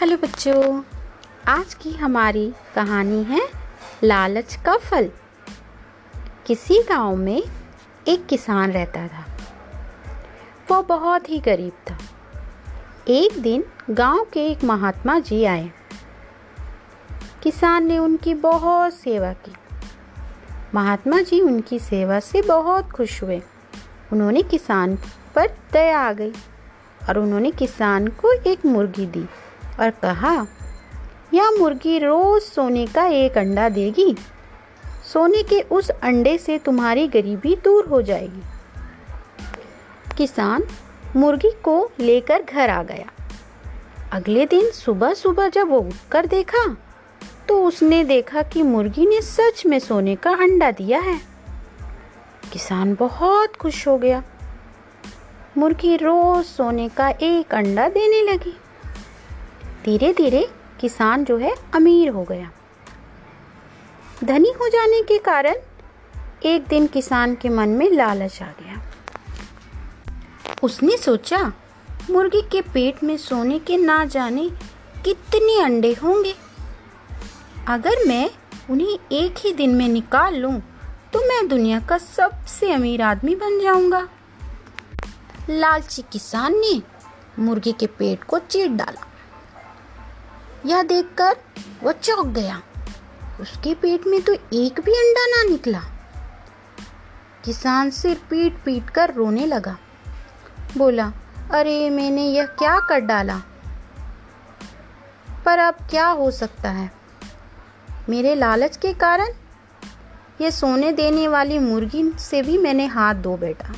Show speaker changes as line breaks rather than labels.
Hello बच्चों, आज की हमारी कहानी है लालच का फल। किसी गाँव में एक किसान रहता था। वो बहुत ही गरीब था। एक दिन गाँव के एक महात्मा जी आए। किसान ने उनकी बहुत सेवा की। महात्मा जी उनकी सेवा से बहुत खुश हुए। उन्होंने किसान पर दया आ गई और उन्होंने किसान को एक मुर्गी दी। और कहा, यह मुर्गी रोज सोने का एक अंडा देगी। सोने के उस अंडे से तुम्हारी गरीबी दूर हो जाएगी। किसान मुर्गी को लेकर घर आ गया। अगले दिन सुबह सुबह जब वो उठकर देखा तो उसने देखा कि मुर्गी ने सच में सोने का अंडा दिया है। किसान बहुत खुश हो गया। मुर्गी रोज सोने का एक अंडा देने लगी। धीरे धीरे किसान जो है अमीर हो गया। धनी हो जाने के कारण एक दिन किसान के मन में लालच आ गया। उसने सोचा, मुर्गी के पेट में सोने के ना जाने कितने अंडे होंगे। अगर मैं उन्हें एक ही दिन में निकाल लूँ तो मैं दुनिया का सबसे अमीर आदमी बन जाऊँगा। लालची किसान ने मुर्गी के पेट को चीर डाला। यह देखकर वह चौंक गया। उसके पेट में तो एक भी अंडा ना निकला। किसान सिर पीट पीट कर रोने लगा। बोला, अरे, मैंने यह क्या कर डाला? पर अब क्या हो सकता है? मेरे लालच के कारण ये सोने देने वाली मुर्गी से भी मैंने हाथ धो बैठा।